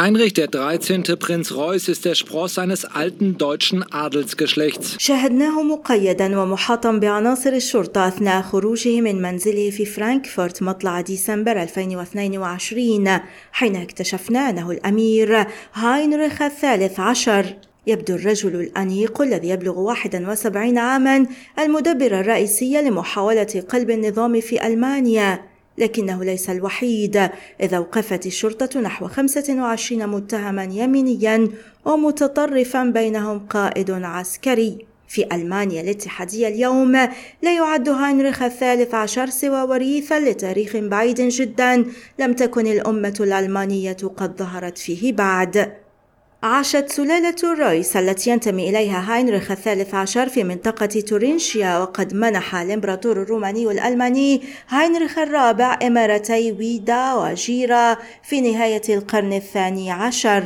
Heinrich der 13. Prinz Reuß ist der Spross eines alten deutschen Adelsgeschlechts. شاهدناه مقيدا ومحاطا بعناصر الشرطة أثناء خروجه من منزله في فرانكفورت مطلع ديسمبر 2022 حين اكتشفنا أنه الأمير هاينريخ الثالث عشر يبدو الرجل الأنيق الذي يبلغ 71 عاما المدبر الرئيسي لمحاولة قلب النظام في ألمانيا لكنه ليس الوحيد. إذا أوقفت الشرطة نحو 25 متهما يمينيا ومتطرفا بينهم قائد عسكري. في ألمانيا الاتحادية اليوم لا يعد هاينريخ الثالث عشر سوى وريثا لتاريخ بعيد جدا. لم تكن الأمة الألمانية قد ظهرت فيه بعد. عاشت سلالة رويس التي ينتمي إليها هاينريخ الثالث عشر في منطقة تورينشيا وقد منح الإمبراطور الروماني الألماني هاينريخ الرابع إمارتي ويدا وجيرا في نهاية القرن الثاني عشر.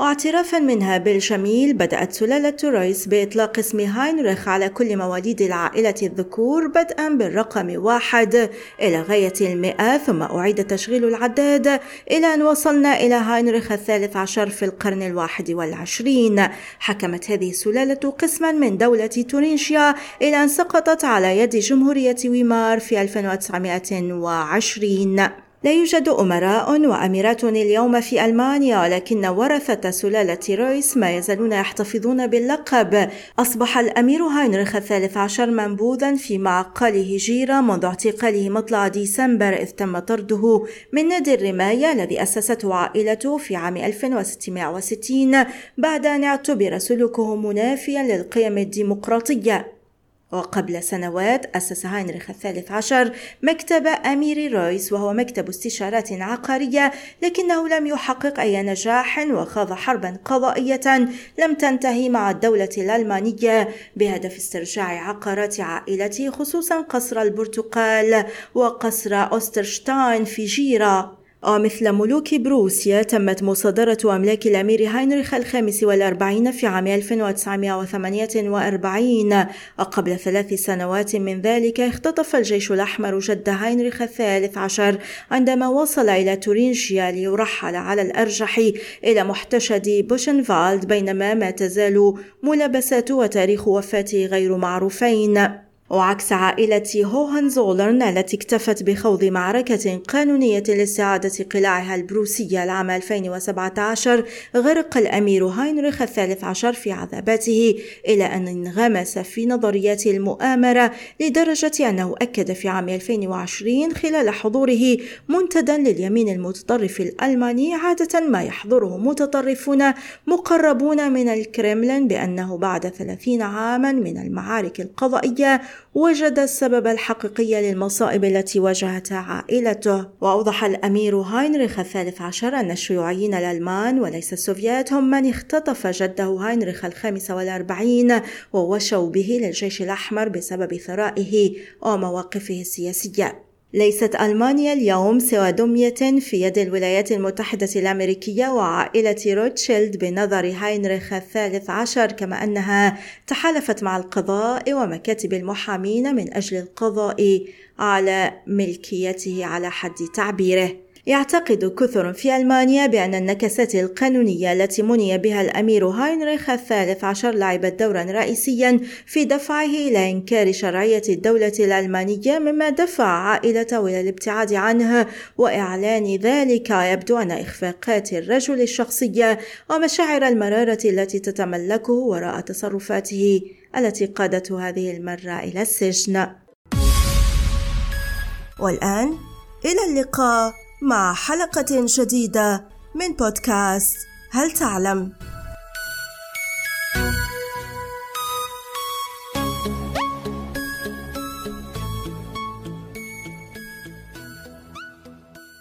واعترافا منها بالجميل بدأت سلالة رويس بإطلاق اسم هاينريخ على كل مواليد العائلة الذكور بدءا بالرقم واحد إلى غاية المئة ثم أعيد تشغيل العداد إلى أن وصلنا إلى هاينريخ الثالث عشر في القرن الواحد والعشرين. حكمت هذه السلالة قسما من دولة تورينشيا إلى أن سقطت على يد جمهورية ويمار في 1920 لا يوجد أمراء وأميرات اليوم في ألمانيا ولكن ورثة سلالة رويس ما يزالون يحتفظون باللقب. أصبح الأمير هاينريخ الثالث عشر منبوذا في معقله جيرة منذ اعتقاله مطلع ديسمبر إذ تم طرده من نادي الرماية الذي أسسته عائلته في عام 1660 بعد أن اعتبر سلوكه منافيا للقيم الديمقراطية. وقبل سنوات أسس هاينريخ الثالث عشر مكتب أمير رويس وهو مكتب استشارات عقارية لكنه لم يحقق أي نجاح وخاض حربا قضائية لم تنتهي مع الدولة الألمانية بهدف استرجاع عقارات عائلته خصوصا قصر البرتقال وقصر أوسترشتاين في جيرة ومثل ملوك بروسيا تمت مصادرة أملاك الأمير هاينريخ الخامس والأربعين في عام 1948 وقبل ثلاث سنوات من ذلك اختطف الجيش الأحمر جد هاينريخ الثالث عشر عندما وصل إلى تورينجيا ليرحل على الأرجح إلى محتشد بوشنفالد بينما ما تزال ملابسات وتاريخ وفاته غير معروفين. وعكس عائلة هوهنزولرن التي اكتفت بخوض معركة قانونية لاستعادة قلاعها البروسية العام 2017 غرق الأمير هاينريخ الثالث عشر في عذاباته إلى أن انغمس في نظريات المؤامرة لدرجة أنه أكد في عام 2020 خلال حضوره منتدى لليمين المتطرف الألماني عادة ما يحضره متطرفون مقربون من الكرملين بأنه بعد 30 عاما من المعارك القضائية وجد السبب الحقيقي للمصائب التي واجهتها عائلته. وأوضح الأمير هاينريخ الثالث عشر أن الشيوعيين الألمان وليس السوفيات هم من اختطف جده هاينريخ الخامس والأربعين ووشوا به للجيش الأحمر بسبب ثرائه ومواقفه السياسية. ليست ألمانيا اليوم سوى دمية في يد الولايات المتحدة الأمريكية وعائلة روتشيلد بنظر هاينريخ الثالث عشر كما أنها تحالفت مع القضاء ومكاتب المحامين من أجل القضاء على ملكيته على حد تعبيره. يعتقد كثر في ألمانيا بأن النكسات القانونية التي مني بها الأمير هاينريخ الثالث عشر لعبت دورا رئيسيا في دفعه إلى إنكار شرعية الدولة الألمانية مما دفع عائلته إلى الابتعاد عنه وإعلان ذلك يبدو أن إخفاقات الرجل الشخصية ومشاعر المرارة التي تتملكه وراء تصرفاته التي قادته هذه المرة إلى السجن. والآن إلى اللقاء. مع حلقة جديدة من بودكاست هل تعلم؟